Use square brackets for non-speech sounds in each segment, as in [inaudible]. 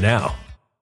now.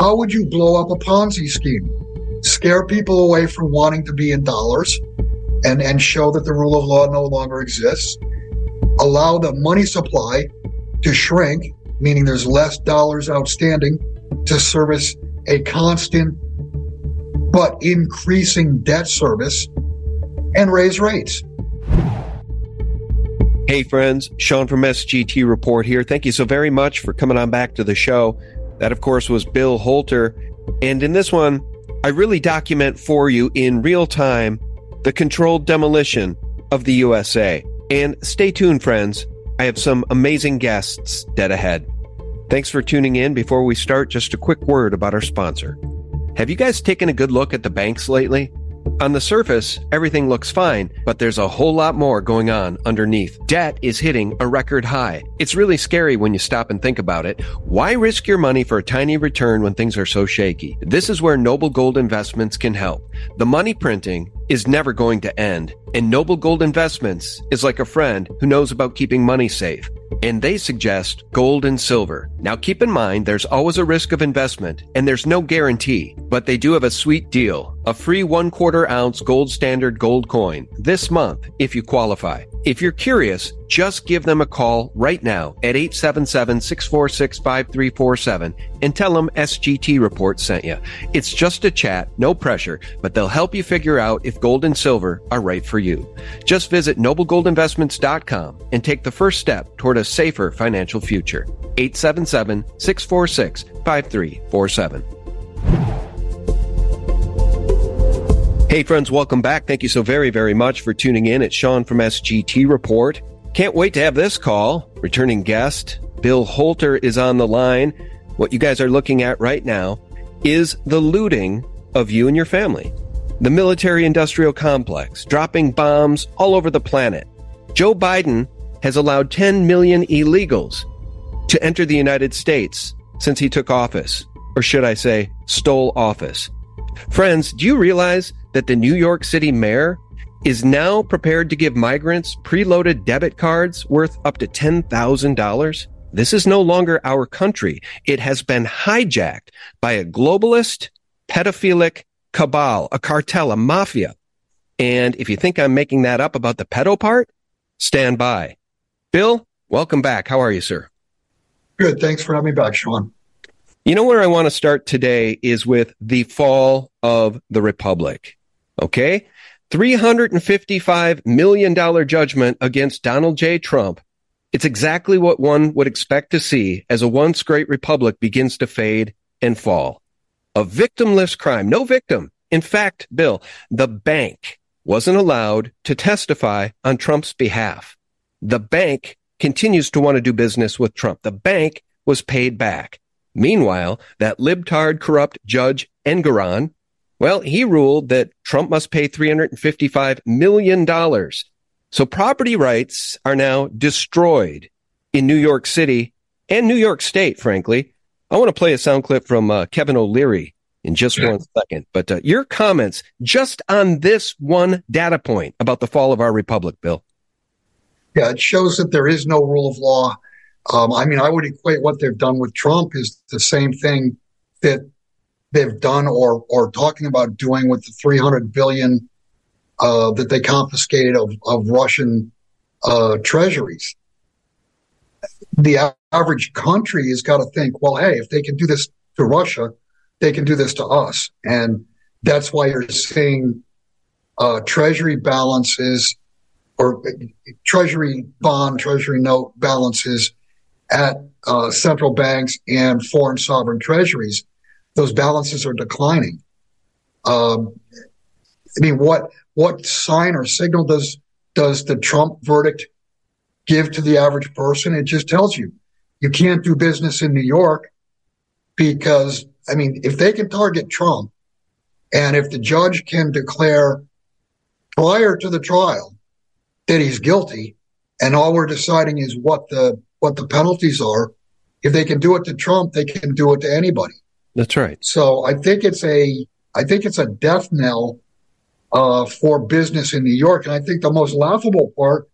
How would you blow up a Ponzi scheme? Scare people away from wanting to be in dollars and, and show that the rule of law no longer exists. Allow the money supply to shrink, meaning there's less dollars outstanding to service a constant but increasing debt service and raise rates. Hey, friends, Sean from SGT Report here. Thank you so very much for coming on back to the show. That, of course, was Bill Holter. And in this one, I really document for you in real time the controlled demolition of the USA. And stay tuned, friends. I have some amazing guests dead ahead. Thanks for tuning in. Before we start, just a quick word about our sponsor. Have you guys taken a good look at the banks lately? On the surface, everything looks fine, but there's a whole lot more going on underneath. Debt is hitting a record high. It's really scary when you stop and think about it. Why risk your money for a tiny return when things are so shaky? This is where Noble Gold Investments can help. The money printing is never going to end, and Noble Gold Investments is like a friend who knows about keeping money safe and they suggest gold and silver. Now keep in mind there's always a risk of investment and there's no guarantee, but they do have a sweet deal. A free one quarter ounce gold standard gold coin this month if you qualify. If you're curious, just give them a call right now at 877-646-5347 and tell them SGT Report sent you. It's just a chat, no pressure, but they'll help you figure out if gold and silver are right for you. Just visit noblegoldinvestments.com and take the first step toward a safer financial future. 877-646-5347. Hey, friends, welcome back. Thank you so very, very much for tuning in. It's Sean from SGT Report. Can't wait to have this call. Returning guest, Bill Holter, is on the line. What you guys are looking at right now is the looting of you and your family. The military industrial complex, dropping bombs all over the planet. Joe Biden has allowed 10 million illegals to enter the United States since he took office, or should I say, stole office. Friends, do you realize that the New York City mayor is now prepared to give migrants preloaded debit cards worth up to $10,000. This is no longer our country. It has been hijacked by a globalist, pedophilic cabal, a cartel, a mafia. And if you think I'm making that up about the pedo part, stand by. Bill, welcome back. How are you, sir? Good. Thanks for having me back, Sean. You know where I want to start today is with the fall of the Republic. Okay. $355 million judgment against Donald J. Trump. It's exactly what one would expect to see as a once great republic begins to fade and fall. A victimless crime, no victim. In fact, Bill, the bank wasn't allowed to testify on Trump's behalf. The bank continues to want to do business with Trump. The bank was paid back. Meanwhile, that libtard corrupt judge Engoron well, he ruled that Trump must pay $355 million. So property rights are now destroyed in New York City and New York State, frankly. I want to play a sound clip from uh, Kevin O'Leary in just yeah. one second. But uh, your comments just on this one data point about the fall of our republic, Bill. Yeah, it shows that there is no rule of law. Um, I mean, I would equate what they've done with Trump is the same thing that they've done or or talking about doing with the 300 billion uh, that they confiscated of, of Russian uh, treasuries. The average country has got to think, well, hey, if they can do this to Russia, they can do this to us, and that's why you're seeing uh, treasury balances or treasury bond, treasury note balances at uh, central banks and foreign sovereign treasuries those balances are declining. Um, I mean, what what sign or signal does does the Trump verdict give to the average person? It just tells you you can't do business in New York because, I mean, if they can target Trump and if the judge can declare prior to the trial that he's guilty and all we're deciding is what the what the penalties are. If they can do it to Trump they can do it to anybody. That's right. So i think it's a i think it's a death knell uh, for business in new york. And i think the most laughable part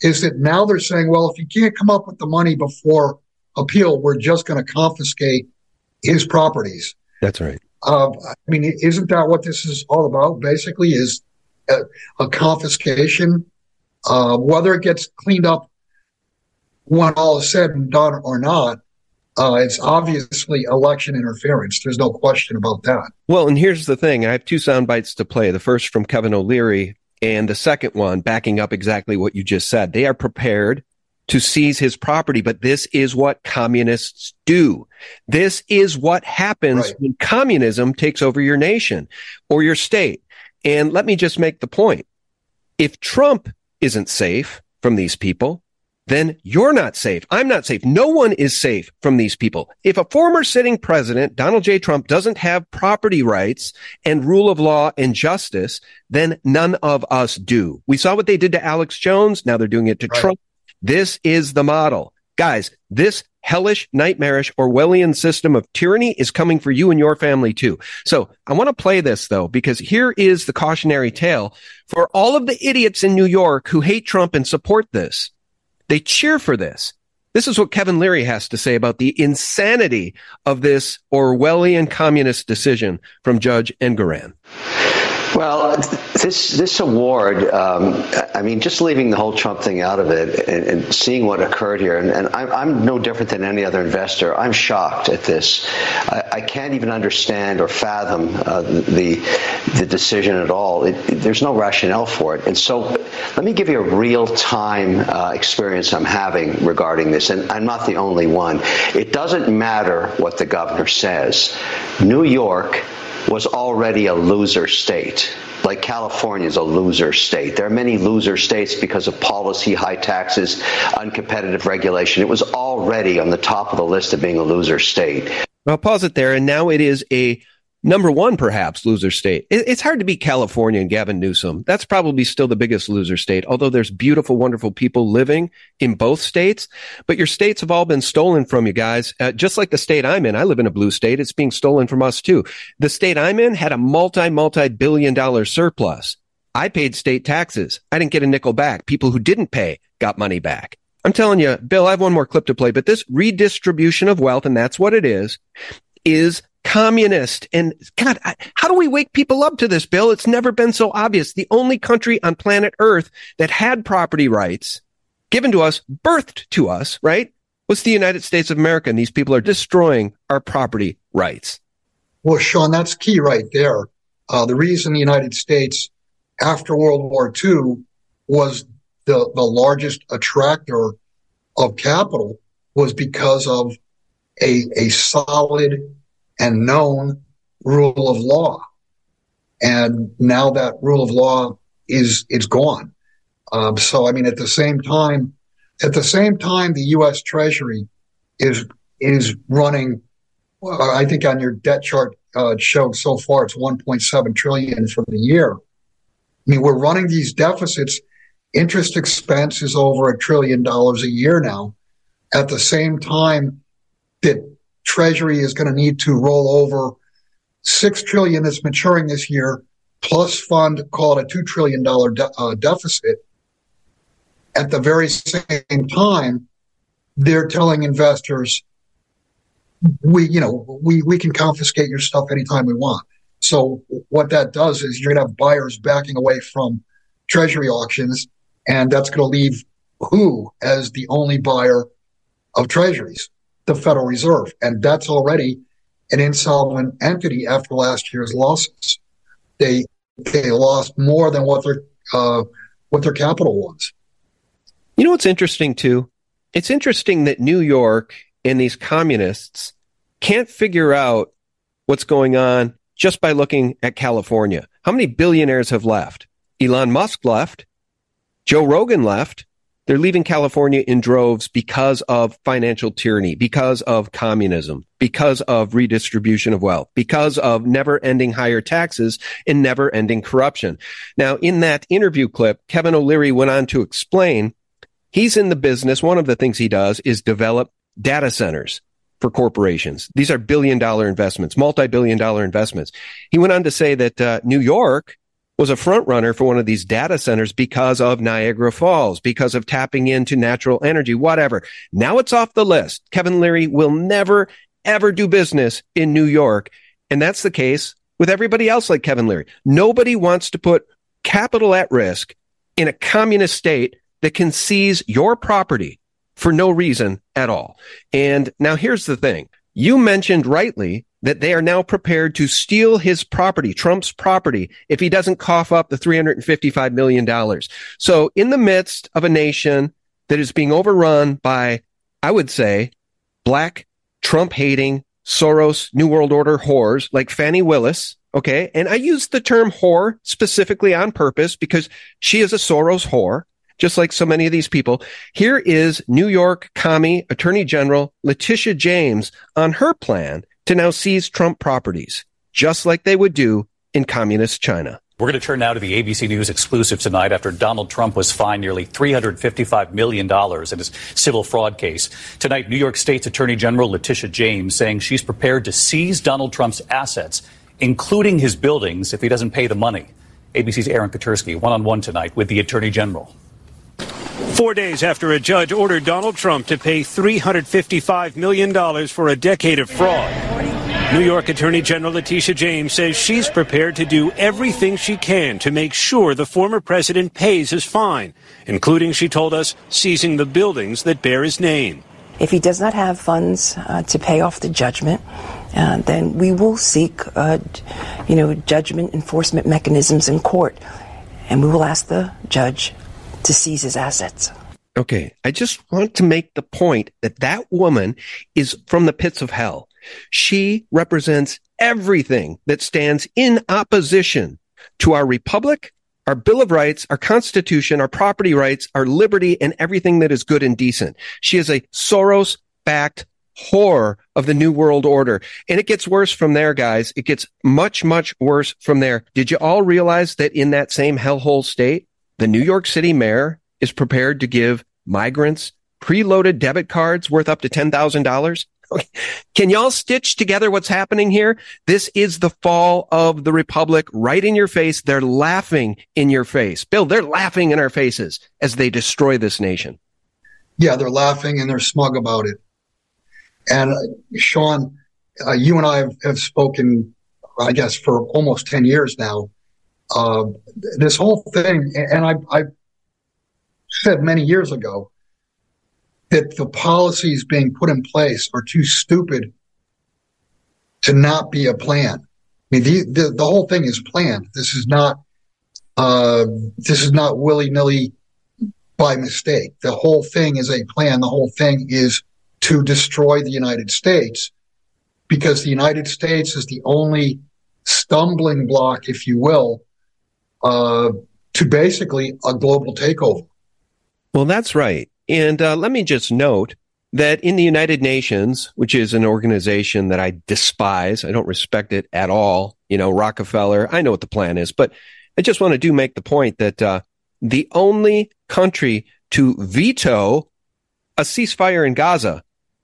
is that now they're saying well if you can't come up with the money before appeal we're just going to confiscate his properties. That's right. Uh, i mean isn't that what this is all about? Basically is a, a confiscation, uh, whether it gets cleaned up when all is said and done or not. Uh, it's obviously election interference. There's no question about that. Well, and here's the thing: I have two sound bites to play. The first from Kevin O'Leary, and the second one backing up exactly what you just said. They are prepared to seize his property, but this is what communists do. This is what happens right. when communism takes over your nation or your state. And let me just make the point. If Trump isn't safe from these people, then you're not safe. I'm not safe. No one is safe from these people. If a former sitting president, Donald J. Trump, doesn't have property rights and rule of law and justice, then none of us do. We saw what they did to Alex Jones. Now they're doing it to right. Trump. This is the model. Guys, this hellish, nightmarish, Orwellian system of tyranny is coming for you and your family too. So I want to play this though, because here is the cautionary tale for all of the idiots in New York who hate Trump and support this. They cheer for this. This is what Kevin Leary has to say about the insanity of this Orwellian communist decision from Judge Engoron. Well, this this award, um, I mean, just leaving the whole Trump thing out of it and, and seeing what occurred here, and, and I'm, I'm, no different than any other investor. I'm shocked at this. I, I can't even understand or fathom uh, the the decision at all. It, there's no rationale for it. And so, let me give you a real time uh, experience I'm having regarding this, and I'm not the only one. It doesn't matter what the governor says. New York was already a loser state. Like California is a loser state. There are many loser states because of policy, high taxes, uncompetitive regulation. It was already on the top of the list of being a loser state. I'll pause it there. And now it is a number one, perhaps, loser state. It's hard to beat California and Gavin Newsom. That's probably still the biggest loser state, although there's beautiful, wonderful people living in both states. But your states have all been stolen from you guys. Uh, just like the state I'm in. I live in a blue state. It's being stolen from us too. The state I'm in had a multi, multi billion dollar surplus. I paid state taxes. I didn't get a nickel back. People who didn't pay got money back. I'm telling you, Bill, I have one more clip to play, but this redistribution of wealth, and that's what it is, is communist. And God, how do we wake people up to this, Bill? It's never been so obvious. The only country on planet Earth that had property rights given to us, birthed to us, right, was the United States of America. And these people are destroying our property rights. Well, Sean, that's key right there. Uh, the reason the United States after World War II was the, the largest attractor of capital was because of a, a solid and known rule of law. And now that rule of law is, it's gone. Um, so, I mean, at the same time, at the same time, the U.S. Treasury is, is running, I think on your debt chart, uh, showed so far it's 1.7 trillion for the year. I mean, we're running these deficits. Interest expense is over a trillion dollars a year now. At the same time that Treasury is going to need to roll over six trillion that's maturing this year, plus fund called a two trillion dollar de- uh, deficit. At the very same time, they're telling investors, "We, you know, we we can confiscate your stuff anytime we want." So what that does is you're going to have buyers backing away from Treasury auctions, and that's going to leave who as the only buyer of Treasuries the Federal Reserve. And that's already an insolvent entity after last year's losses. They they lost more than what their uh, what their capital was. You know what's interesting too? It's interesting that New York and these communists can't figure out what's going on just by looking at California. How many billionaires have left? Elon Musk left. Joe Rogan left. They're leaving California in droves because of financial tyranny, because of communism, because of redistribution of wealth, because of never ending higher taxes and never ending corruption. Now, in that interview clip, Kevin O'Leary went on to explain he's in the business. One of the things he does is develop data centers for corporations. These are billion dollar investments, multi billion dollar investments. He went on to say that uh, New York was a front runner for one of these data centers because of Niagara Falls, because of tapping into natural energy, whatever. Now it's off the list. Kevin Leary will never, ever do business in New York. And that's the case with everybody else like Kevin Leary. Nobody wants to put capital at risk in a communist state that can seize your property for no reason at all. And now here's the thing. You mentioned rightly that they are now prepared to steal his property, Trump's property, if he doesn't cough up the $355 million. So in the midst of a nation that is being overrun by, I would say, black Trump hating Soros New World Order whores like Fani Willis. Okay. And I use the term whore specifically on purpose because she is a Soros whore just like so many of these people. Here is New York commie Attorney General Letitia James on her plan to now seize Trump properties, just like they would do in communist China. We're going to turn now to the ABC News exclusive tonight after Donald Trump was fined nearly $355 million in his civil fraud case. Tonight, New York State's Attorney General Letitia James saying she's prepared to seize Donald Trump's assets, including his buildings, if he doesn't pay the money. ABC's Aaron Katersky, one on one tonight with the Attorney General. Four days after a judge ordered Donald Trump to pay $355 million for a decade of fraud, New York Attorney General Letitia James says she's prepared to do everything she can to make sure the former president pays his fine, including, she told us, seizing the buildings that bear his name. If he does not have funds uh, to pay off the judgment, uh, then we will seek, uh, you know, judgment enforcement mechanisms in court, and we will ask the judge to seize his assets. Okay, I just want to make the point that that woman is from the pits of hell. She represents everything that stands in opposition to our republic, our Bill of Rights, our Constitution, our property rights, our liberty, and everything that is good and decent. She is a Soros backed whore of the New World Order. And it gets worse from there, guys. It gets much, much worse from there. Did you all realize that in that same hellhole state, the New York City mayor is prepared to give migrants preloaded debit cards worth up to $10,000. [laughs] Can y'all stitch together what's happening here? This is the fall of the republic right in your face. They're laughing in your face. Bill, they're laughing in our faces as they destroy this nation. Yeah, they're laughing and they're smug about it. And uh, Sean, uh, you and I have, have spoken, I guess, for almost 10 years now uh, this whole thing, and I, I said many years ago that the policies being put in place are too stupid to not be a plan. I mean, the, the, the whole thing is planned. This is not, uh, this is not willy nilly by mistake. The whole thing is a plan. The whole thing is to destroy the United States because the United States is the only stumbling block, if you will, uh, to basically a global takeover. Well, that's right. And uh, let me just note that in the United Nations, which is an organization that I despise, I don't respect it at all. You know, Rockefeller, I know what the plan is, but I just want to do make the point that uh, the only country to veto a ceasefire in Gaza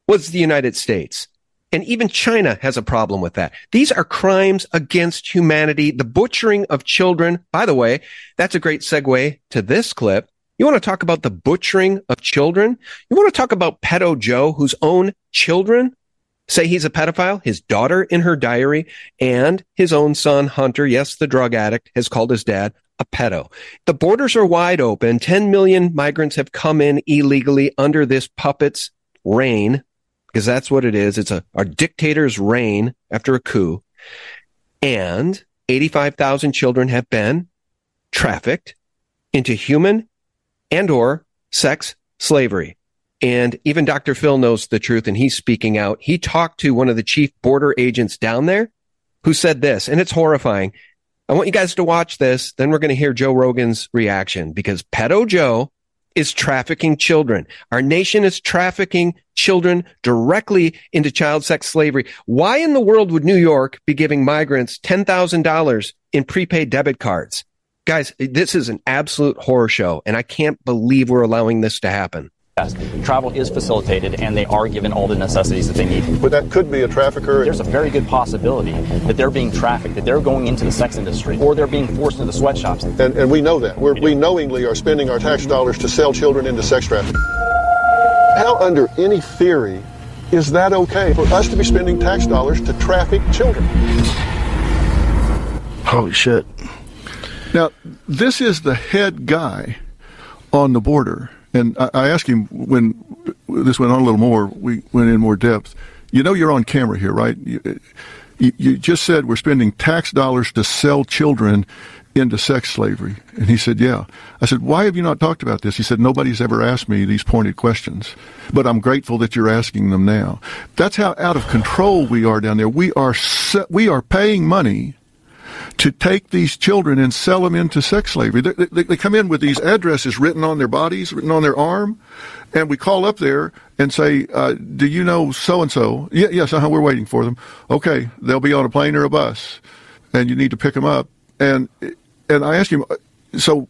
was the United States. And even China has a problem with that. These are crimes against humanity. The butchering of children. By the way, that's a great segue to this clip. You want to talk about the butchering of children? You want to talk about pedo Joe, whose own children say he's a pedophile? His daughter in her diary and his own son, Hunter, yes, the drug addict, has called his dad a pedo. The borders are wide open. 10 million migrants have come in illegally under this puppet's reign because that's what it is. It's a, a dictator's reign after a coup. And 85,000 children have been trafficked into human and or sex slavery. And even Dr. Phil knows the truth and he's speaking out. He talked to one of the chief border agents down there who said this, and it's horrifying. I want you guys to watch this. Then we're going to hear Joe Rogan's reaction because Pedo Joe is trafficking children. Our nation is trafficking children directly into child sex slavery. Why in the world would New York be giving migrants $10,000 in prepaid debit cards? Guys, this is an absolute horror show, and I can't believe we're allowing this to happen. Yes, travel is facilitated and they are given all the necessities that they need. But that could be a trafficker. There's a very good possibility that they're being trafficked, that they're going into the sex industry, or they're being forced into the sweatshops. And, and we know that. We're, we knowingly are spending our tax dollars to sell children into sex trafficking. How, under any theory, is that okay for us to be spending tax dollars to traffic children? Holy shit. Now, this is the head guy on the border and I, I asked him when this went on a little more, we went in more depth. You know, you're on camera here, right? You, you, just said we're spending tax dollars to sell children into sex slavery. And he said, Yeah. I said, Why have you not talked about this? He said, Nobody's ever asked me these pointed questions, but I'm grateful that you're asking them now. That's how out of control we are down there. We are, se- we are paying money to take these children and sell them into sex slavery. They, they, they, come in with these addresses written on their bodies, written on their arm, and we call up there and say, uh, "Do you know so and so?" Yes, uh-huh, we're waiting for them. Okay, they'll be on a plane or a bus, and you need to pick them up. And and I asked him, so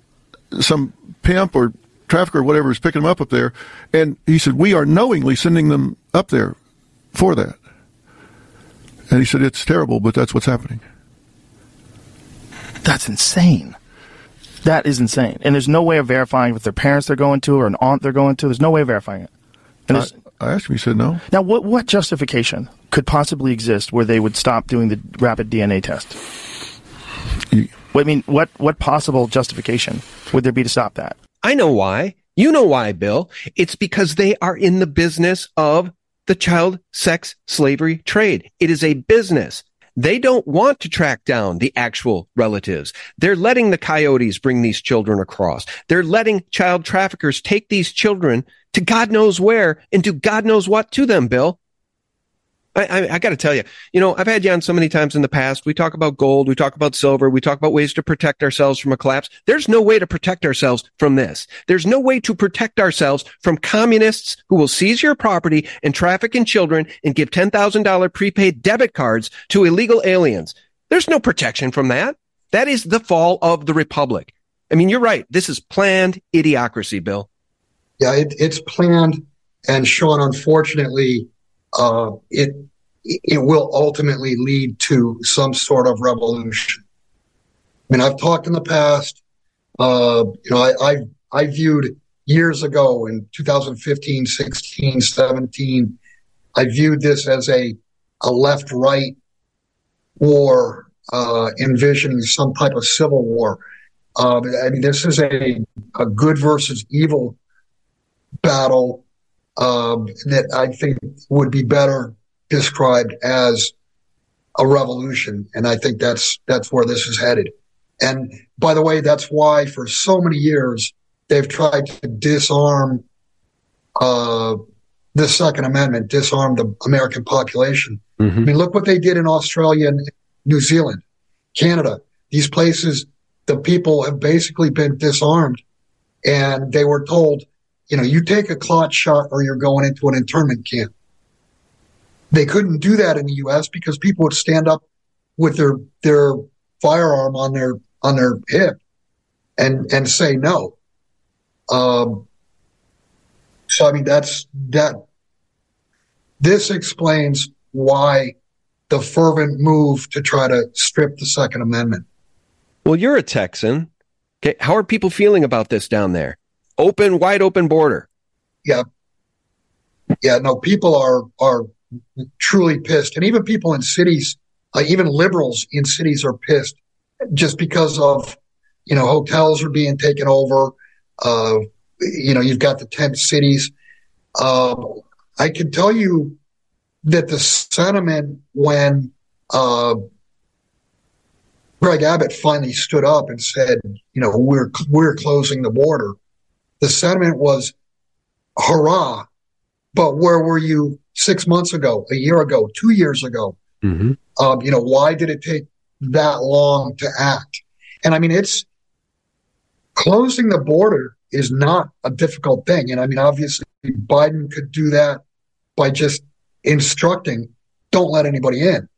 some pimp or trafficker or whatever is picking them up up there, and he said, "We are knowingly sending them up there for that." And he said, "It's terrible, but that's what's happening." That's insane. That is insane. And there's no way of verifying if their parents they're going to or an aunt they're going to. There's no way of verifying it. And I, I asked him. He said no. Now, what what justification could possibly exist where they would stop doing the rapid DNA test? You, I mean, what what possible justification would there be to stop that? I know why. You know why, Bill. It's because they are in the business of the child sex slavery trade. It is a business. They don't want to track down the actual relatives. They're letting the coyotes bring these children across. They're letting child traffickers take these children to God knows where and do God knows what to them, Bill. I, I, I got to tell you, you know, I've had you on so many times in the past. We talk about gold. We talk about silver. We talk about ways to protect ourselves from a collapse. There's no way to protect ourselves from this. There's no way to protect ourselves from communists who will seize your property and traffic in children and give $10,000 prepaid debit cards to illegal aliens. There's no protection from that. That is the fall of the republic. I mean, you're right. This is planned idiocracy, Bill. Yeah, it, it's planned. And Sean, unfortunately, uh, it it will ultimately lead to some sort of revolution. I mean, I've talked in the past. Uh, you know, I, I I viewed years ago in 2015, 16, 17. I viewed this as a a left right war, uh, envisioning some type of civil war. Uh, I mean, this is a, a good versus evil battle um, that I think would be better described as a revolution, and I think that's that's where this is headed. And by the way, that's why for so many years they've tried to disarm uh, the Second Amendment, disarm the American population. Mm-hmm. I mean, look what they did in Australia and New Zealand, Canada. These places, the people have basically been disarmed, and they were told you know, you take a clot shot or you're going into an internment camp. They couldn't do that in the U.S. because people would stand up with their their firearm on their on their hip and and say no. Um, so I mean that's that. This explains why the fervent move to try to strip the Second Amendment. Well, you're a Texan. Okay, how are people feeling about this down there? Open, wide open border. Yeah. Yeah, no, people are, are truly pissed. And even people in cities, uh, even liberals in cities are pissed just because of, you know, hotels are being taken over. Uh, you know, you've got the tent cities. Um, I can tell you that the sentiment when, uh, Greg Abbott finally stood up and said, you know, we're, we're closing the border the sentiment was, hurrah. But where were you six months ago, a year ago, two years ago? Mm-hmm. Um, you know, why did it take that long to act. And I mean, it's closing the border is not a difficult thing. And I mean, obviously, Biden could do that by just instructing, don't let anybody in.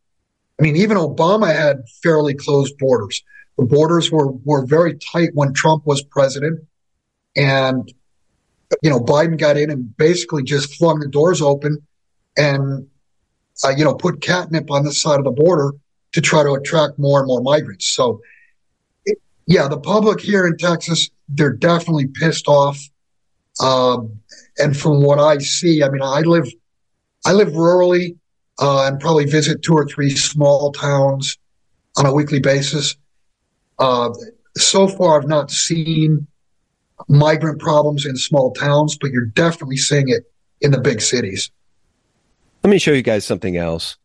I mean, even Obama had fairly closed borders. The borders were, were very tight when Trump was president. And, you know, Biden got in and basically just flung the doors open and, uh, you know, put catnip on this side of the border to try to attract more and more migrants. So, it, yeah, the public here in Texas, they're definitely pissed off. Um, and from what I see, I mean, I live, I live rurally, uh, and probably visit two or three small towns on a weekly basis. Uh, so far, I've not seen migrant problems in small towns, but you're definitely seeing it in the big cities. Let me show you guys something else.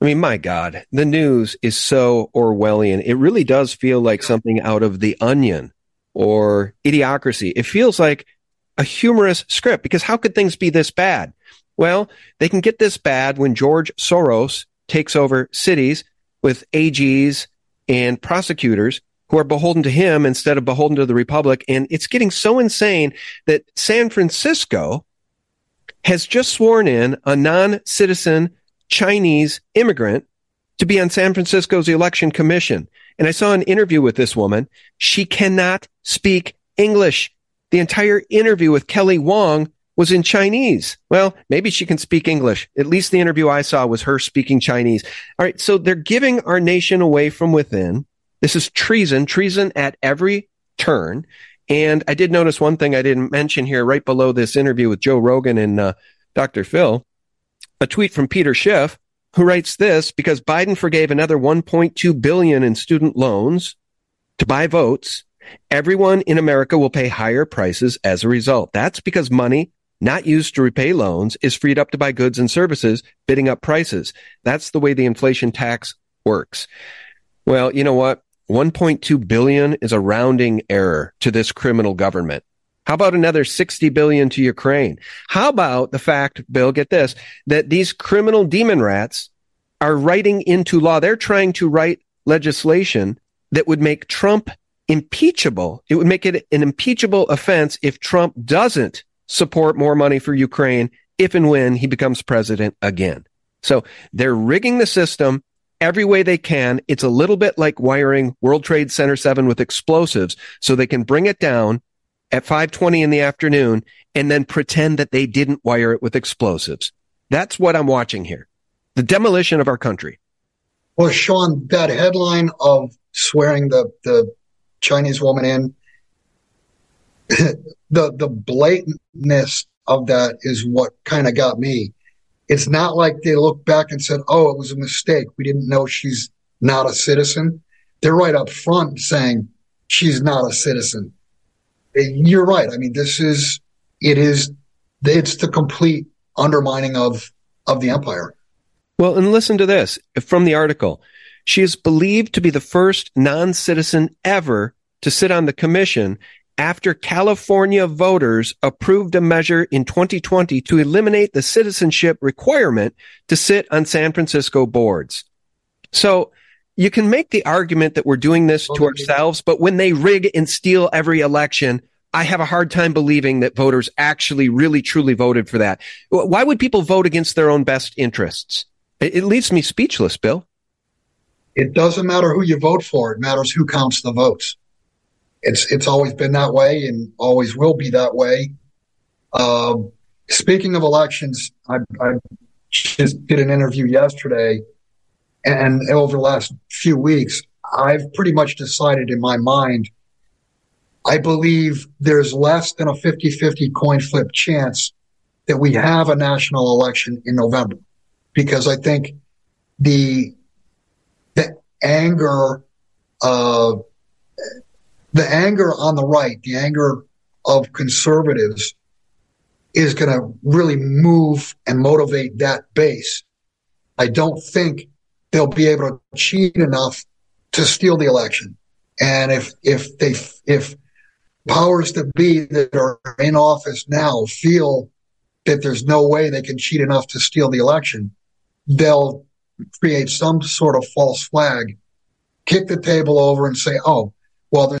I mean, my God, the news is so Orwellian. It really does feel like something out of The Onion or Idiocracy. It feels like a humorous script because how could things be this bad? Well, they can get this bad when George Soros takes over cities with AGs and prosecutors who are beholden to him instead of beholden to the republic. And it's getting so insane that San Francisco has just sworn in a non-citizen Chinese immigrant to be on San Francisco's election commission. And I saw an interview with this woman. She cannot speak English. The entire interview with Kelly Wong was in Chinese. Well, maybe she can speak English. At least the interview I saw was her speaking Chinese. All right. So they're giving our nation away from within. This is treason, treason at every turn. And I did notice one thing I didn't mention here right below this interview with Joe Rogan and uh, Dr. Phil, a tweet from Peter Schiff, who writes this because Biden forgave another 1.2 billion in student loans to buy votes. Everyone in America will pay higher prices as a result. That's because money not used to repay loans is freed up to buy goods and services, bidding up prices. That's the way the inflation tax works. Well, you know what? 1.2 billion is a rounding error to this criminal government. How about another 60 billion to Ukraine? How about the fact, Bill, get this, that these criminal demon rats are writing into law. They're trying to write legislation that would make Trump impeachable. It would make it an impeachable offense if Trump doesn't support more money for Ukraine if and when he becomes president again. So they're rigging the system every way they can. It's a little bit like wiring World Trade Center 7 with explosives so they can bring it down at 520 in the afternoon and then pretend that they didn't wire it with explosives. That's what I'm watching here. The demolition of our country. Well, Sean, that headline of swearing the, the Chinese woman in, [laughs] the, the blatantness of that is what kind of got me. It's not like they looked back and said, oh, it was a mistake. We didn't know she's not a citizen. They're right up front saying she's not a citizen. You're right. I mean, this is, it is, it's the complete undermining of, of the empire. Well, and listen to this from the article. She is believed to be the first non-citizen ever to sit on the commission after California voters approved a measure in 2020 to eliminate the citizenship requirement to sit on San Francisco boards. So you can make the argument that we're doing this to ourselves, but when they rig and steal every election, I have a hard time believing that voters actually really truly voted for that. Why would people vote against their own best interests? It leaves me speechless, Bill. It doesn't matter who you vote for. It matters who counts the votes. It's it's always been that way and always will be that way. Um, speaking of elections, I, I just did an interview yesterday, and over the last few weeks, I've pretty much decided in my mind. I believe there's less than a 50 50 coin flip chance that we have a national election in November because I think the the anger uh, the anger on the right, the anger of conservatives is going to really move and motivate that base. I don't think they'll be able to cheat enough to steal the election. And if, if they, if powers that be that are in office now feel that there's no way they can cheat enough to steal the election, they'll create some sort of false flag kick the table over and say, oh, well, there's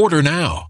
Order now.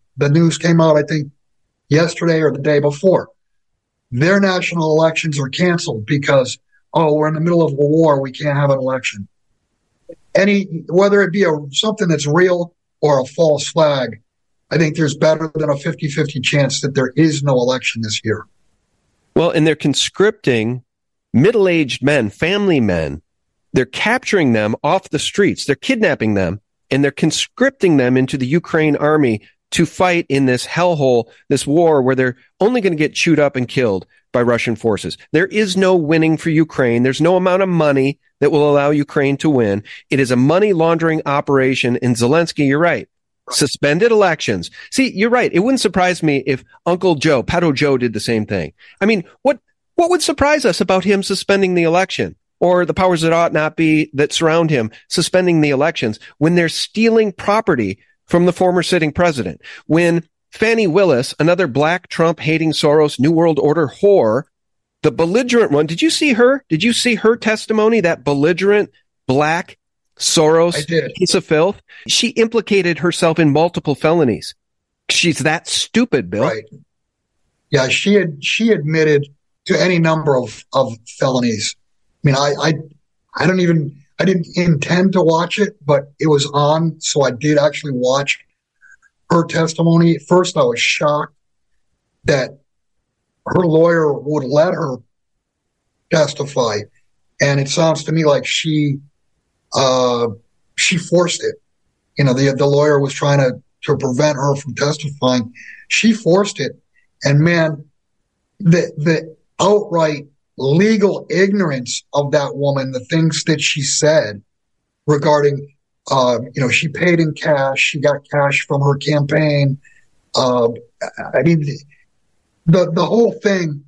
The news came out, I think, yesterday or the day before. Their national elections are canceled because, oh, we're in the middle of a war. We can't have an election. Any, whether it be a, something that's real or a false flag, I think there's better than a 50 50 chance that there is no election this year. Well, and they're conscripting middle aged men, family men. They're capturing them off the streets. They're kidnapping them and they're conscripting them into the Ukraine army to fight in this hellhole, this war where they're only going to get chewed up and killed by Russian forces. There is no winning for Ukraine. There's no amount of money that will allow Ukraine to win. It is a money laundering operation. And Zelensky, you're right. Suspended elections. See, you're right. It wouldn't surprise me if Uncle Joe, Pedo Joe did the same thing. I mean, what, what would surprise us about him suspending the election? or the powers that ought not be that surround him suspending the elections when they're stealing property from the former sitting president. When Fani Willis, another black Trump hating Soros New World Order whore, the belligerent one, did you see her? Did you see her testimony? That belligerent black Soros piece of filth? She implicated herself in multiple felonies. She's that stupid, Bill. Right. Yeah, she had she admitted to any number of, of felonies. I mean, I, I I don't even I didn't intend to watch it, but it was on, so I did actually watch her testimony. At first, I was shocked that her lawyer would let her testify, and it sounds to me like she uh, she forced it. You know, the the lawyer was trying to to prevent her from testifying. She forced it, And man, the the outright legal ignorance of that woman, the things that she said regarding, uh, you know, she paid in cash, she got cash from her campaign. Uh, I mean, the the whole thing.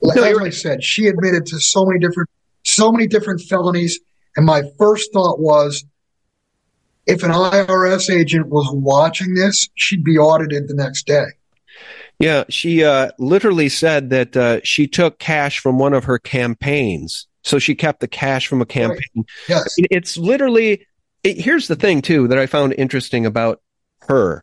Like no, I said, she admitted to so many different so many different felonies, and my first thought was, if an IRS agent was watching this, she'd be audited the next day. Yeah, she uh, literally said that uh, she took cash from one of her campaigns. So she kept the cash from a campaign. Right. Yes. It's literally, it, here's the thing, too, that I found interesting about her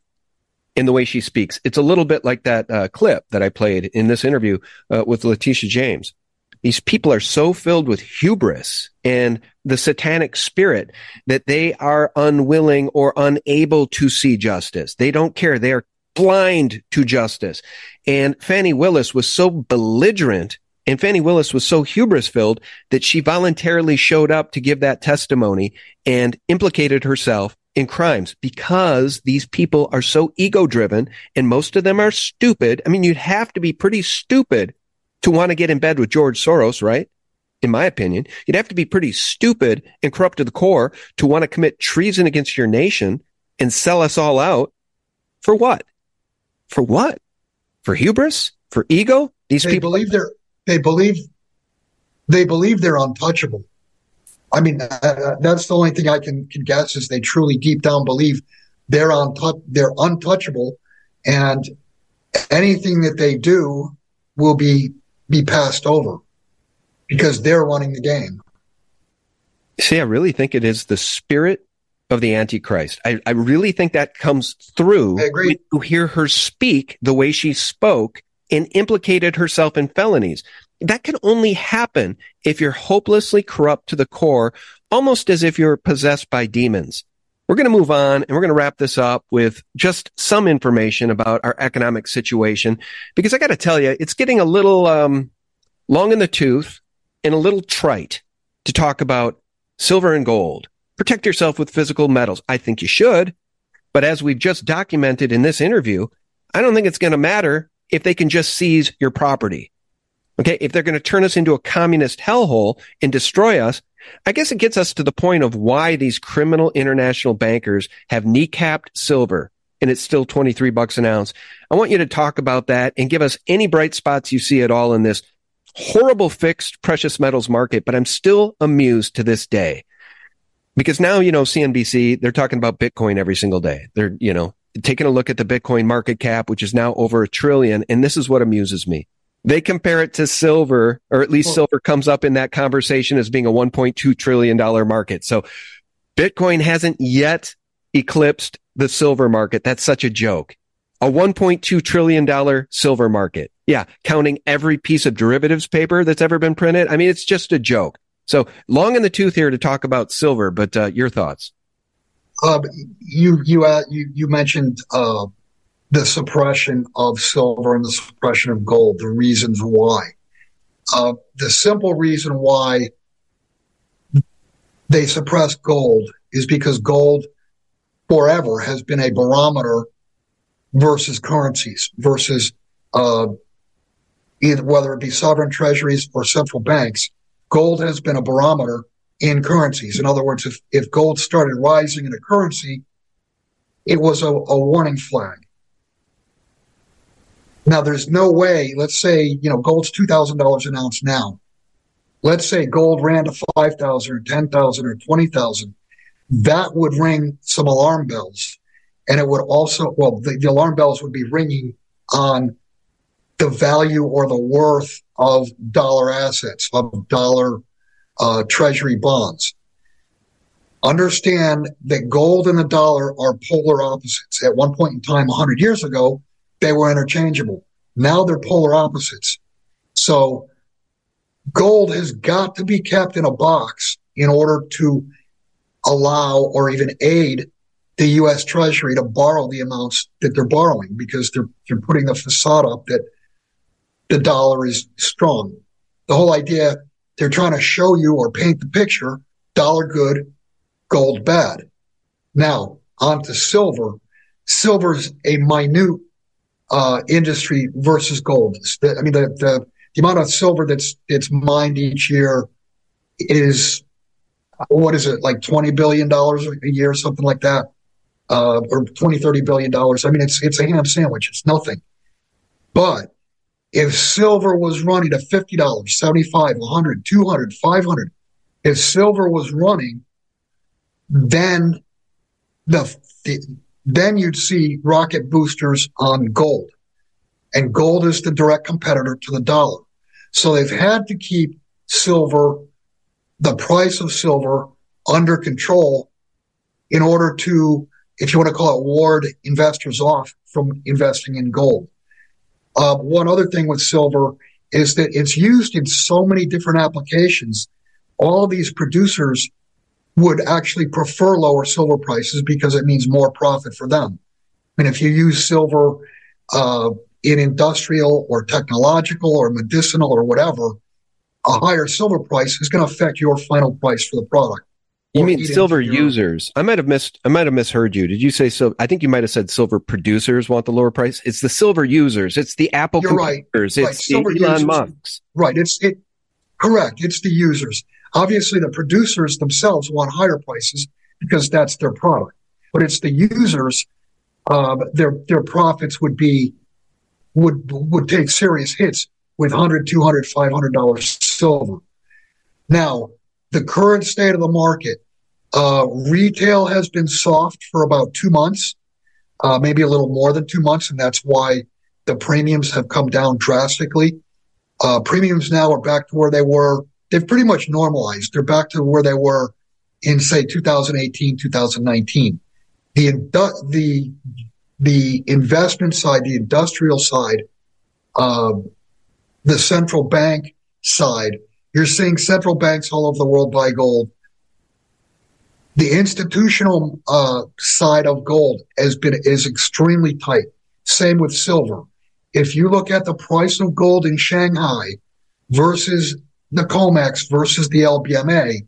in the way she speaks. It's a little bit like that uh, clip that I played in this interview uh, with Letitia James. These people are so filled with hubris and the satanic spirit that they are unwilling or unable to see justice. They don't care. They are blind to justice. And Fani Willis was so belligerent and Fani Willis was so hubris filled that she voluntarily showed up to give that testimony and implicated herself in crimes because these people are so ego driven and most of them are stupid. I mean, you'd have to be pretty stupid to want to get in bed with George Soros, right? In my opinion, you'd have to be pretty stupid and corrupt to the core to want to commit treason against your nation and sell us all out for what? For what? For hubris? For ego? These they people believe they're they believe they believe they're untouchable. I mean, uh, that's the only thing I can, can guess is they truly deep down believe they're on they're untouchable, and anything that they do will be be passed over because they're running the game. See, I really think it is the spirit of the Antichrist. I, I really think that comes through when you hear her speak the way she spoke and implicated herself in felonies. That can only happen if you're hopelessly corrupt to the core, almost as if you're possessed by demons. We're going to move on and we're going to wrap this up with just some information about our economic situation because I got to tell you, it's getting a little um, long in the tooth and a little trite to talk about silver and gold Protect yourself with physical metals. I think you should. But as we've just documented in this interview, I don't think it's going to matter if they can just seize your property. Okay. If they're going to turn us into a communist hellhole and destroy us, I guess it gets us to the point of why these criminal international bankers have kneecapped silver and it's still 23 bucks an ounce. I want you to talk about that and give us any bright spots you see at all in this horrible fixed precious metals market. But I'm still amused to this day because now, you know, CNBC, they're talking about Bitcoin every single day. They're, you know, taking a look at the Bitcoin market cap, which is now over a trillion. And this is what amuses me. They compare it to silver, or at least silver comes up in that conversation as being a $1.2 trillion market. So Bitcoin hasn't yet eclipsed the silver market. That's such a joke. A $1.2 trillion silver market. Yeah. Counting every piece of derivatives paper that's ever been printed. I mean, it's just a joke. So long in the tooth here to talk about silver, but uh, your thoughts? Uh, you you uh, you you mentioned uh, the suppression of silver and the suppression of gold. The reasons why. Uh, the simple reason why they suppress gold is because gold forever has been a barometer versus currencies versus uh, either whether it be sovereign treasuries or central banks gold has been a barometer in currencies. In other words, if, if gold started rising in a currency, it was a, a warning flag. Now, there's no way, let's say, you know, gold's $2,000 an ounce now. Let's say gold ran to 5,000 or 10,000 or 20,000. That would ring some alarm bells. And it would also, well, the, the alarm bells would be ringing on the value or the worth of dollar assets, of dollar uh, treasury bonds. Understand that gold and the dollar are polar opposites. At one point in time, 100 years ago, they were interchangeable. Now they're polar opposites. So gold has got to be kept in a box in order to allow or even aid the U.S. Treasury to borrow the amounts that they're borrowing because they're, they're putting the facade up that the dollar is strong. The whole idea they're trying to show you or paint the picture dollar good, gold bad. Now, on to silver. Silver's a minute uh, industry versus gold. I mean, the, the, the amount of silver that's it's mined each year is what is it like 20 billion dollars a year something like that uh, or 20 30 billion dollars i mean it's it's a ham sandwich it's nothing but if silver was running at $50 75 100 200 500 if silver was running then the, the then you'd see rocket boosters on gold and gold is the direct competitor to the dollar so they've had to keep silver the price of silver under control in order to, if you want to call it, ward investors off from investing in gold. Uh, one other thing with silver is that it's used in so many different applications. All these producers would actually prefer lower silver prices because it means more profit for them. I mean, if you use silver uh, in industrial or technological or medicinal or whatever, a higher silver price is going to affect your final price for the product. You mean silver users? I might have missed. I might have misheard you. Did you say so? I think you might have said silver producers want the lower price. It's the silver users. It's the Apple You're right. Right. It's the Silver Elon. Musk's. Right. It's it. Correct. It's the users. Obviously, the producers themselves want higher prices because that's their product. But it's the users. Um, their their profits would be would would take serious hits with 100 200 500 dollars silver now the current state of the market uh, retail has been soft for about two months uh, maybe a little more than two months and that's why the premiums have come down drastically. Uh, premiums now are back to where they were. They've pretty much normalized. They're back to where they were in say 2018 2019 the the the investment side, the industrial side, uh, the central bank side, you're seeing central banks all over the world buy gold. The institutional uh, side of gold has been is extremely tight. Same with silver. If you look at the price of gold in Shanghai versus the COMEX versus the LBMA,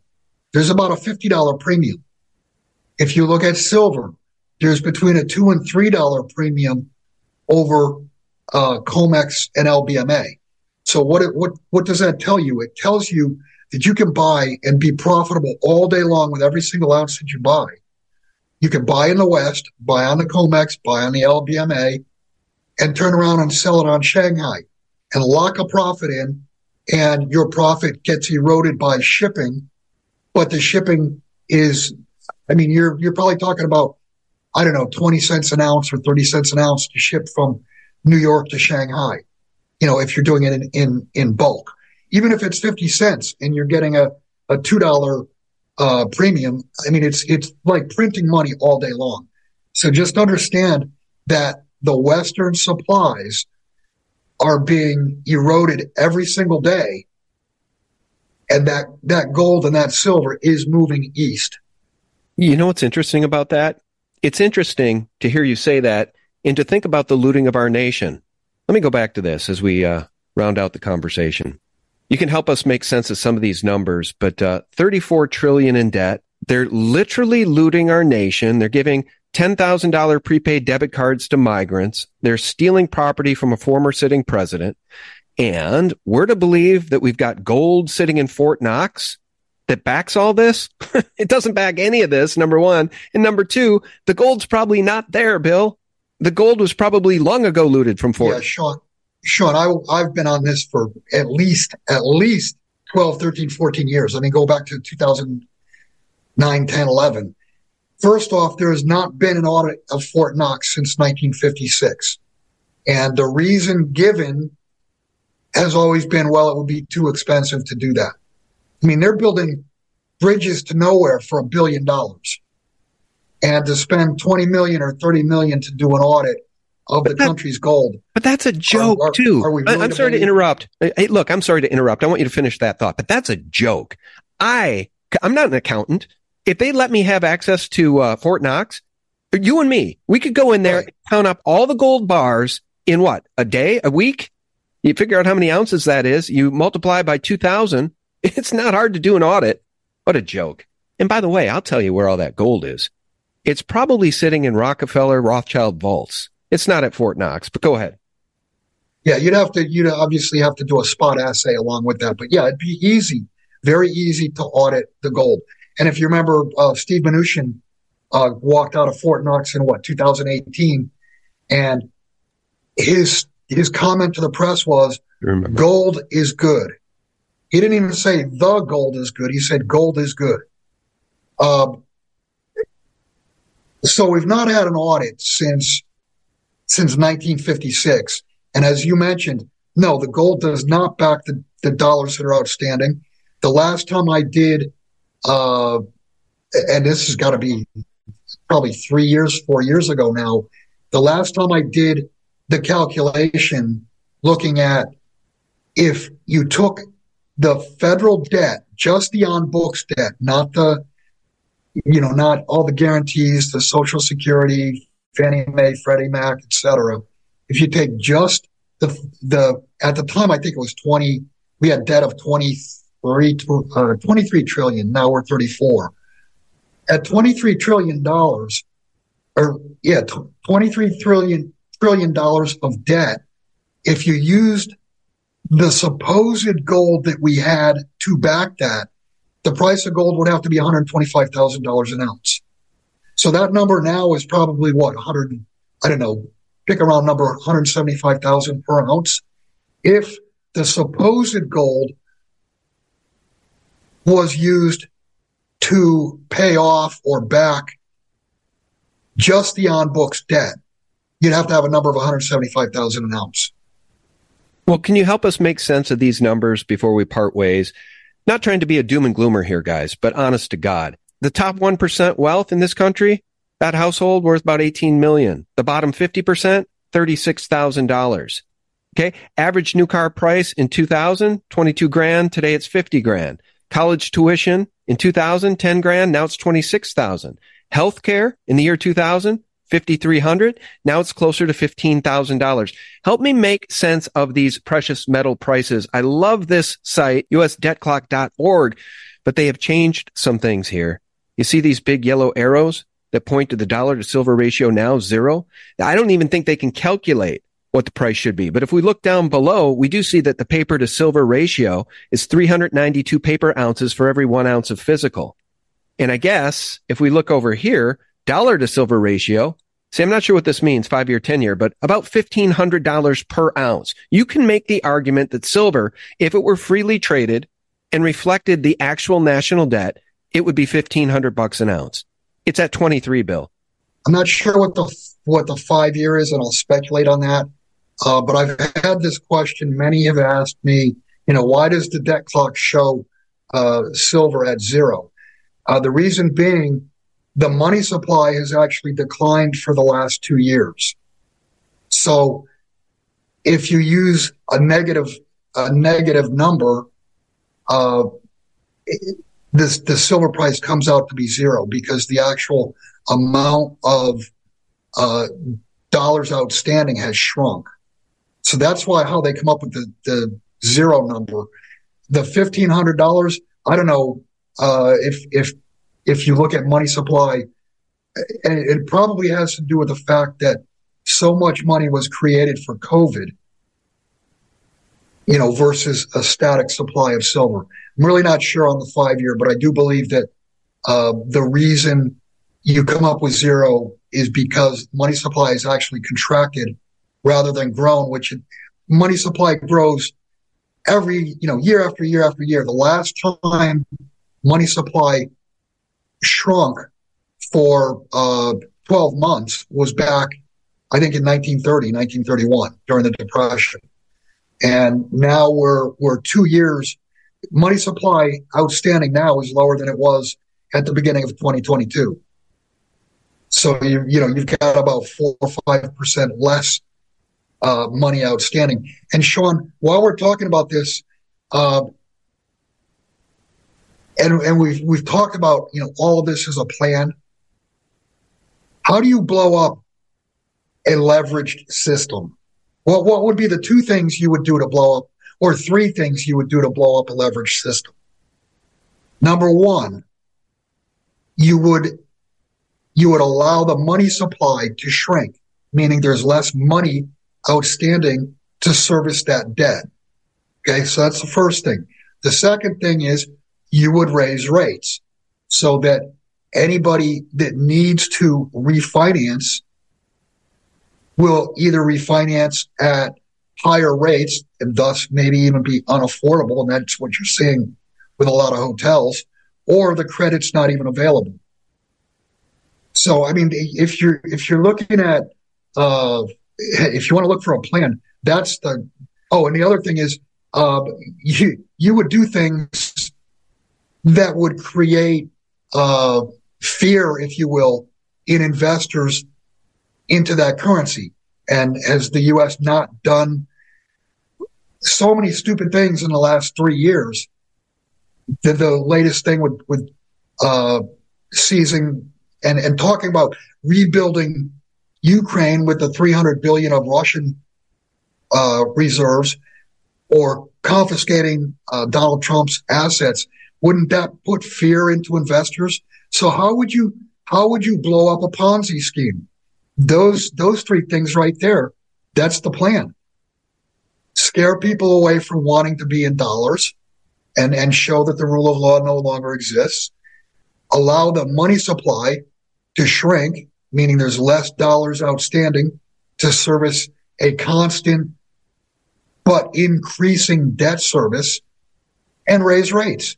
there's about a fifty dollar premium. If you look at silver, there's between a two and three dollar premium over uh, COMEX and LBMA. So what it, what what does that tell you? It tells you that you can buy and be profitable all day long with every single ounce that you buy. You can buy in the West, buy on the COMEX, buy on the LBMA, and turn around and sell it on Shanghai and lock a profit in, and your profit gets eroded by shipping, but the shipping is, I mean, you're you're probably talking about I don't know, 20 cents an ounce or 30 cents an ounce to ship from New York to Shanghai. You know, if you're doing it in, in, in bulk, even if it's 50 cents and you're getting a, a $2 uh, premium, I mean, it's, it's like printing money all day long. So just understand that the Western supplies are being eroded every single day. And that, that gold and that silver is moving east. You know what's interesting about that? It's interesting to hear you say that and to think about the looting of our nation. Let me go back to this as we uh, round out the conversation. You can help us make sense of some of these numbers, but uh, 34 trillion in debt. They're literally looting our nation. They're giving $10,000 prepaid debit cards to migrants. They're stealing property from a former sitting president. And we're to believe that we've got gold sitting in Fort Knox that backs all this. [laughs] it doesn't back any of this, number one. And number two, the gold's probably not there, Bill. The gold was probably long ago looted from Fort. Yeah, Sean, Sean, I, I've been on this for at least, at least 12, 13, 14 years. I mean, go back to 2009, 10, 11. First off, there has not been an audit of Fort Knox since 1956. And the reason given has always been, well, it would be too expensive to do that. I mean, they're building bridges to nowhere for a billion dollars. And to spend 20 million or 30 million to do an audit of the country's gold. But that's a joke Are- are- too. are really I'm to sorry to interrupt. Hey, look, I'm sorry to interrupt. I want you to finish that thought, but that's a joke. I, I'm not an accountant. If they let me have access to uh, Fort Knox, you and me, we could go in there and count up all the gold bars in what a day, a week. You figure out how many ounces that is. You multiply by two thousand. [laughs] It's not hard to do an audit. What a joke. And by the way, I'll tell you where all that gold is. It's probably sitting in Rockefeller Rothschild vaults. It's not at Fort Knox, but go ahead. Yeah, you'd have to, you'd obviously have to do a spot assay along with that. But yeah, it'd be easy, very easy to audit the gold. And if you remember, uh, Steve Mnuchin uh, walked out of Fort Knox in what 2018, and his his comment to the press was, "Gold is good." He didn't even say the gold is good. He said gold is good. Um, so we've not had an audit since since 1956, and as you mentioned, no, the gold does not back the, the dollars that are outstanding. The last time I did, uh, and this has got to be probably three years, four years ago now. The last time I did the calculation looking at if you took the federal debt, just the on books debt, not the, you know, not all the guarantees, the Social Security, Fannie Mae, Freddie Mac, etc. If you take just the, the, at the time, I think it was 20, we had debt of 23, uh, 23 trillion. Now we're 34 at 23 trillion dollars or yeah 23 trillion trillion dollars of debt if you used the supposed gold that we had to back that the price of gold would have to be $125,000 an ounce so that number now is probably what 100 I don't know pick around number 175,000 per ounce if the supposed gold was used to pay off or back just the on books debt, you'd have to have a number of 175,000 an ounce. Well, can you help us make sense of these numbers before we part ways? Not trying to be a doom and gloomer here, guys, but honest to God. The top 1% wealth in this country, that household worth about 18 million. The bottom 50%, $36,000. Okay. Average new car price in 2000, 22 grand. Today it's 50 grand. College tuition, in 2000, 10 grand. Now it's 26,000. Healthcare in the year 2000, 5,300. Now it's closer to $15,000. Help me make sense of these precious metal prices. I love this site, usdebtclock.org, but they have changed some things here. You see these big yellow arrows that point to the dollar to silver ratio now zero? I don't even think they can calculate what the price should be. But if we look down below, we do see that the paper to silver ratio is 392 paper ounces for every one ounce of physical. And I guess if we look over here, dollar to silver ratio, see, I'm not sure what this means, five year, 10 year, but about $1,500 per ounce. You can make the argument that silver, if it were freely traded and reflected the actual national debt, it would be 1500 bucks an ounce. It's at 23, Bill. I'm not sure what the, what the five year is and I'll speculate on that. Uh, but I've had this question. Many have asked me, you know, why does the debt clock show uh, silver at zero? Uh, the reason being, the money supply has actually declined for the last two years. So, if you use a negative a negative number, uh, this the silver price comes out to be zero because the actual amount of uh, dollars outstanding has shrunk. So that's why how they come up with the, the zero number. The fifteen hundred dollars, I don't know uh, if if if you look at money supply, and it probably has to do with the fact that so much money was created for COVID, you know, versus a static supply of silver. I'm really not sure on the five year, but I do believe that uh, the reason you come up with zero is because money supply is actually contracted rather than grown, which money supply grows every, you know, year after year after year. The last time money supply shrunk for uh, 12 months was back, I think, in 1930, 1931 during the Depression. And now we're, we're two years. Money supply outstanding now is lower than it was at the beginning of 2022. So you you know you've got about four or five percent less uh, money outstanding. And Sean, while we're talking about this, uh, and and we've we've talked about you know all of this as a plan. How do you blow up a leveraged system? What what would be the two things you would do to blow up, or three things you would do to blow up a leveraged system? Number one, you would you would allow the money supply to shrink meaning there's less money outstanding to service that debt. Okay, so that's the first thing. The second thing is you would raise rates so that anybody that needs to refinance will either refinance at higher rates and thus maybe even be unaffordable. And that's what you're seeing with a lot of hotels or the credit's not even available. So, I mean, if you're, if you're looking at, uh, if you want to look for a plan, that's the, oh, and the other thing is, uh, you, you would do things that would create, uh, fear, if you will, in investors into that currency. And has the U.S. not done so many stupid things in the last three years? The, the latest thing with, with uh, seizing and, and talking about rebuilding Ukraine with the 300 billion of Russian uh, reserves or confiscating uh, Donald Trump's assets, wouldn't that put fear into investors? So how would you how would you blow up a Ponzi scheme? Those those three things right there. That's the plan. Scare people away from wanting to be in dollars and, and show that the rule of law no longer exists. Allow the money supply to shrink, meaning there's less dollars outstanding to service a constant but increasing debt service and raise rates.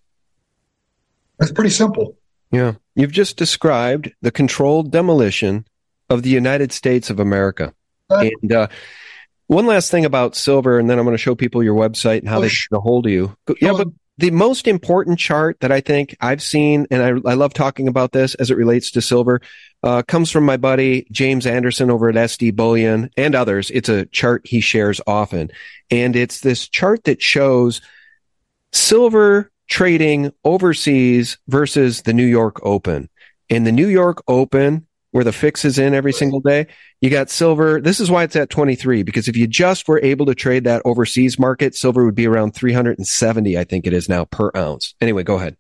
That's pretty simple. Yeah. You've just described the controlled demolition of the United States of America. And uh, one last thing about silver, and then I'm going to show people your website and how they can hold you. Yeah, but the most important chart that I think I've seen, and I, I love talking about this as it relates to silver, uh, comes from my buddy James Anderson over at SD Bullion and others. It's a chart he shares often. And it's this chart that shows silver trading overseas versus the New York Open. In the New York Open, where the fix is in every single day, you got silver. This is why it's at 23, because if you just were able to trade that overseas market, silver would be around 370, I think it is now per ounce. Anyway, go ahead.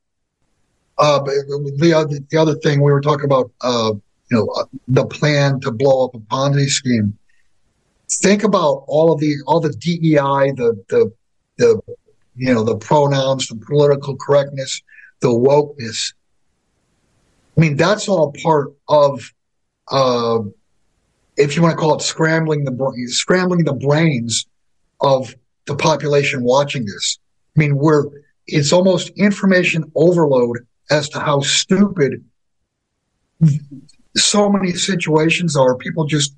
Uh, the, other, the other thing we were talking about, uh, you know, uh, the plan to blow up a Ponzi scheme. Think about all of the, all the DEI, the, the, the you know, the pronouns, the political correctness, the wokeness. I mean, that's all part of, uh, if you want to call it scrambling the scrambling the brains of the population watching this. I mean, we're it's almost information overload as to how stupid so many situations are. People just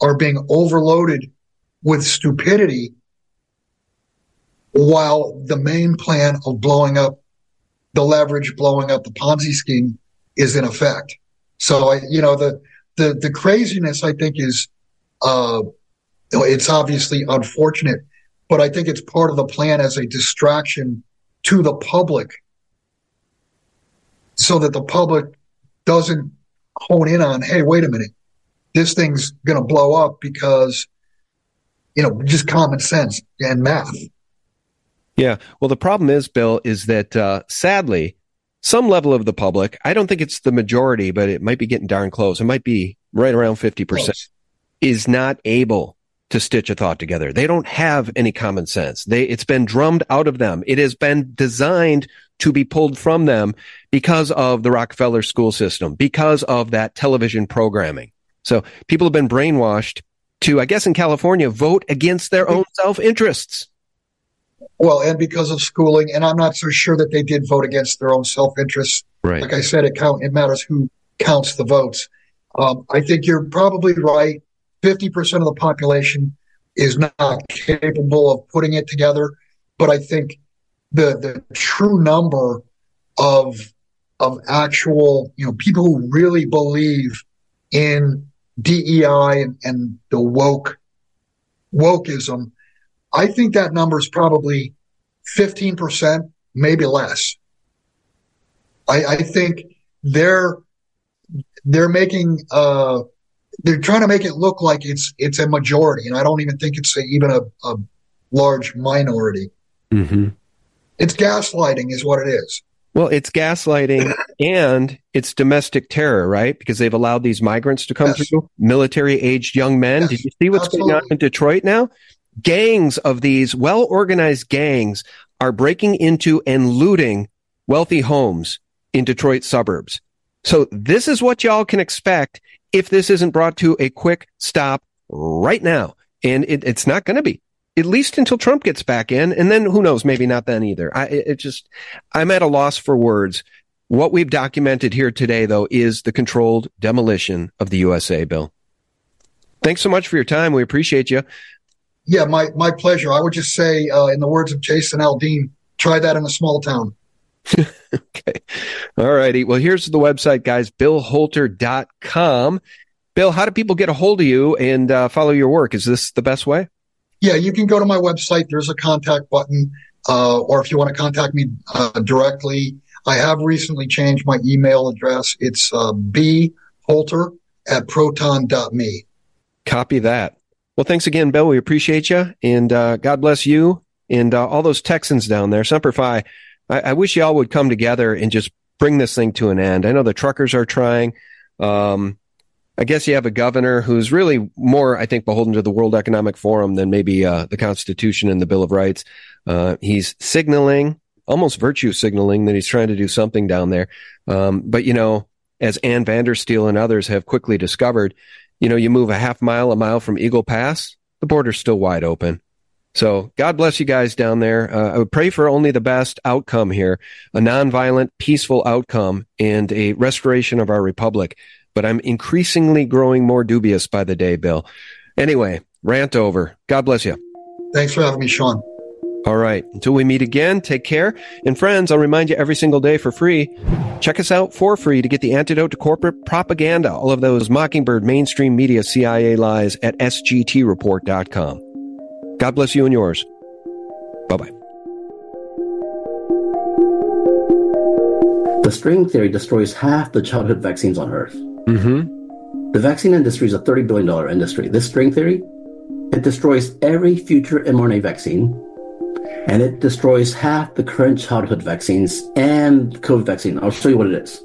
are being overloaded with stupidity while the main plan of blowing up the leverage, blowing up the Ponzi scheme is in effect. So, I, you know, the, the, the craziness, I think, is, uh, it's obviously unfortunate, but I think it's part of the plan as a distraction to the public so that the public doesn't hone in on, hey, wait a minute, this thing's going to blow up because, you know, just common sense and math. Yeah. Well, the problem is, Bill, is that uh, sadly, some level of the public, I don't think it's the majority, but it might be getting darn close. It might be right around 50%, close. is not able to stitch a thought together. They don't have any common sense. They, it's been drummed out of them. It has been designed to be pulled from them because of the Rockefeller school system, because of that television programming. So people have been brainwashed to, I guess in California, vote against their own self interests. Well, and because of schooling, and I'm not so sure that they did vote against their own self interest. Right. Like I said, it count. It matters who counts the votes. Um, I think you're probably right. Fifty percent of the population is not capable of putting it together, but I think the the true number of of actual you know people who really believe in DEI and, and the woke wokeism I think that number is probably 15%, maybe less. I, I think they're, they're making, uh, they're trying to make it look like it's, it's a majority. And I don't even think it's a, even a, a large minority. Mm-hmm. It's gaslighting is what it is. Well, it's gaslighting [laughs] and it's domestic terror, right? Because they've allowed these migrants to come yes. through, military aged young men. Yes. Did you see what's Absolutely. going on in Detroit now? Gangs of these well organized gangs are breaking into and looting wealthy homes in Detroit suburbs. So this is what y'all can expect if this isn't brought to a quick stop right now. And it, it's not going to be at least until Trump gets back in. And then who knows? Maybe not then either. I, it just, I'm at a loss for words. What we've documented here today, though, is the controlled demolition of the USA, Bill. Thanks so much for your time. We appreciate you. Yeah, my, my pleasure. I would just say, uh, in the words of Jason Aldean, try that in a small town. [laughs] okay. All righty. Well, here's the website, guys, billholter.com. Bill, how do people get a hold of you and uh, follow your work? Is this the best way? Yeah, you can go to my website. There's a contact button. Uh, or if you want to contact me uh, directly, I have recently changed my email address. It's uh, bholter at proton.me. Copy that. Well, thanks again, Bill. We appreciate you. And uh, God bless you and uh, all those Texans down there. Semper Fi. I, I wish y'all would come together and just bring this thing to an end. I know the truckers are trying. Um, I guess you have a governor who's really more, I think, beholden to the World Economic Forum than maybe uh, the Constitution and the Bill of Rights. Uh, he's signaling, almost virtue signaling, that he's trying to do something down there. Um, but you know, as Ann Vandersteel and others have quickly discovered, you know, you move a half mile, a mile from Eagle Pass, the border's still wide open. So God bless you guys down there. Uh, I would pray for only the best outcome here, a nonviolent, peaceful outcome and a restoration of our republic but I'm increasingly growing more dubious by the day, Bill. Anyway, rant over. God bless you. Thanks for having me, Sean. All right. Until we meet again, take care. And friends, I'll remind you every single day for free. Check us out for free to get the antidote to corporate propaganda, all of those mockingbird mainstream media CIA lies at sgtreport.com. God bless you and yours. Bye bye. The string theory destroys half the childhood vaccines on Earth. Mm-hmm. The vaccine industry is a $30 billion industry. This string theory, it destroys every future mRNA vaccine, and it destroys half the current childhood vaccines and COVID vaccine. I'll show you what it is.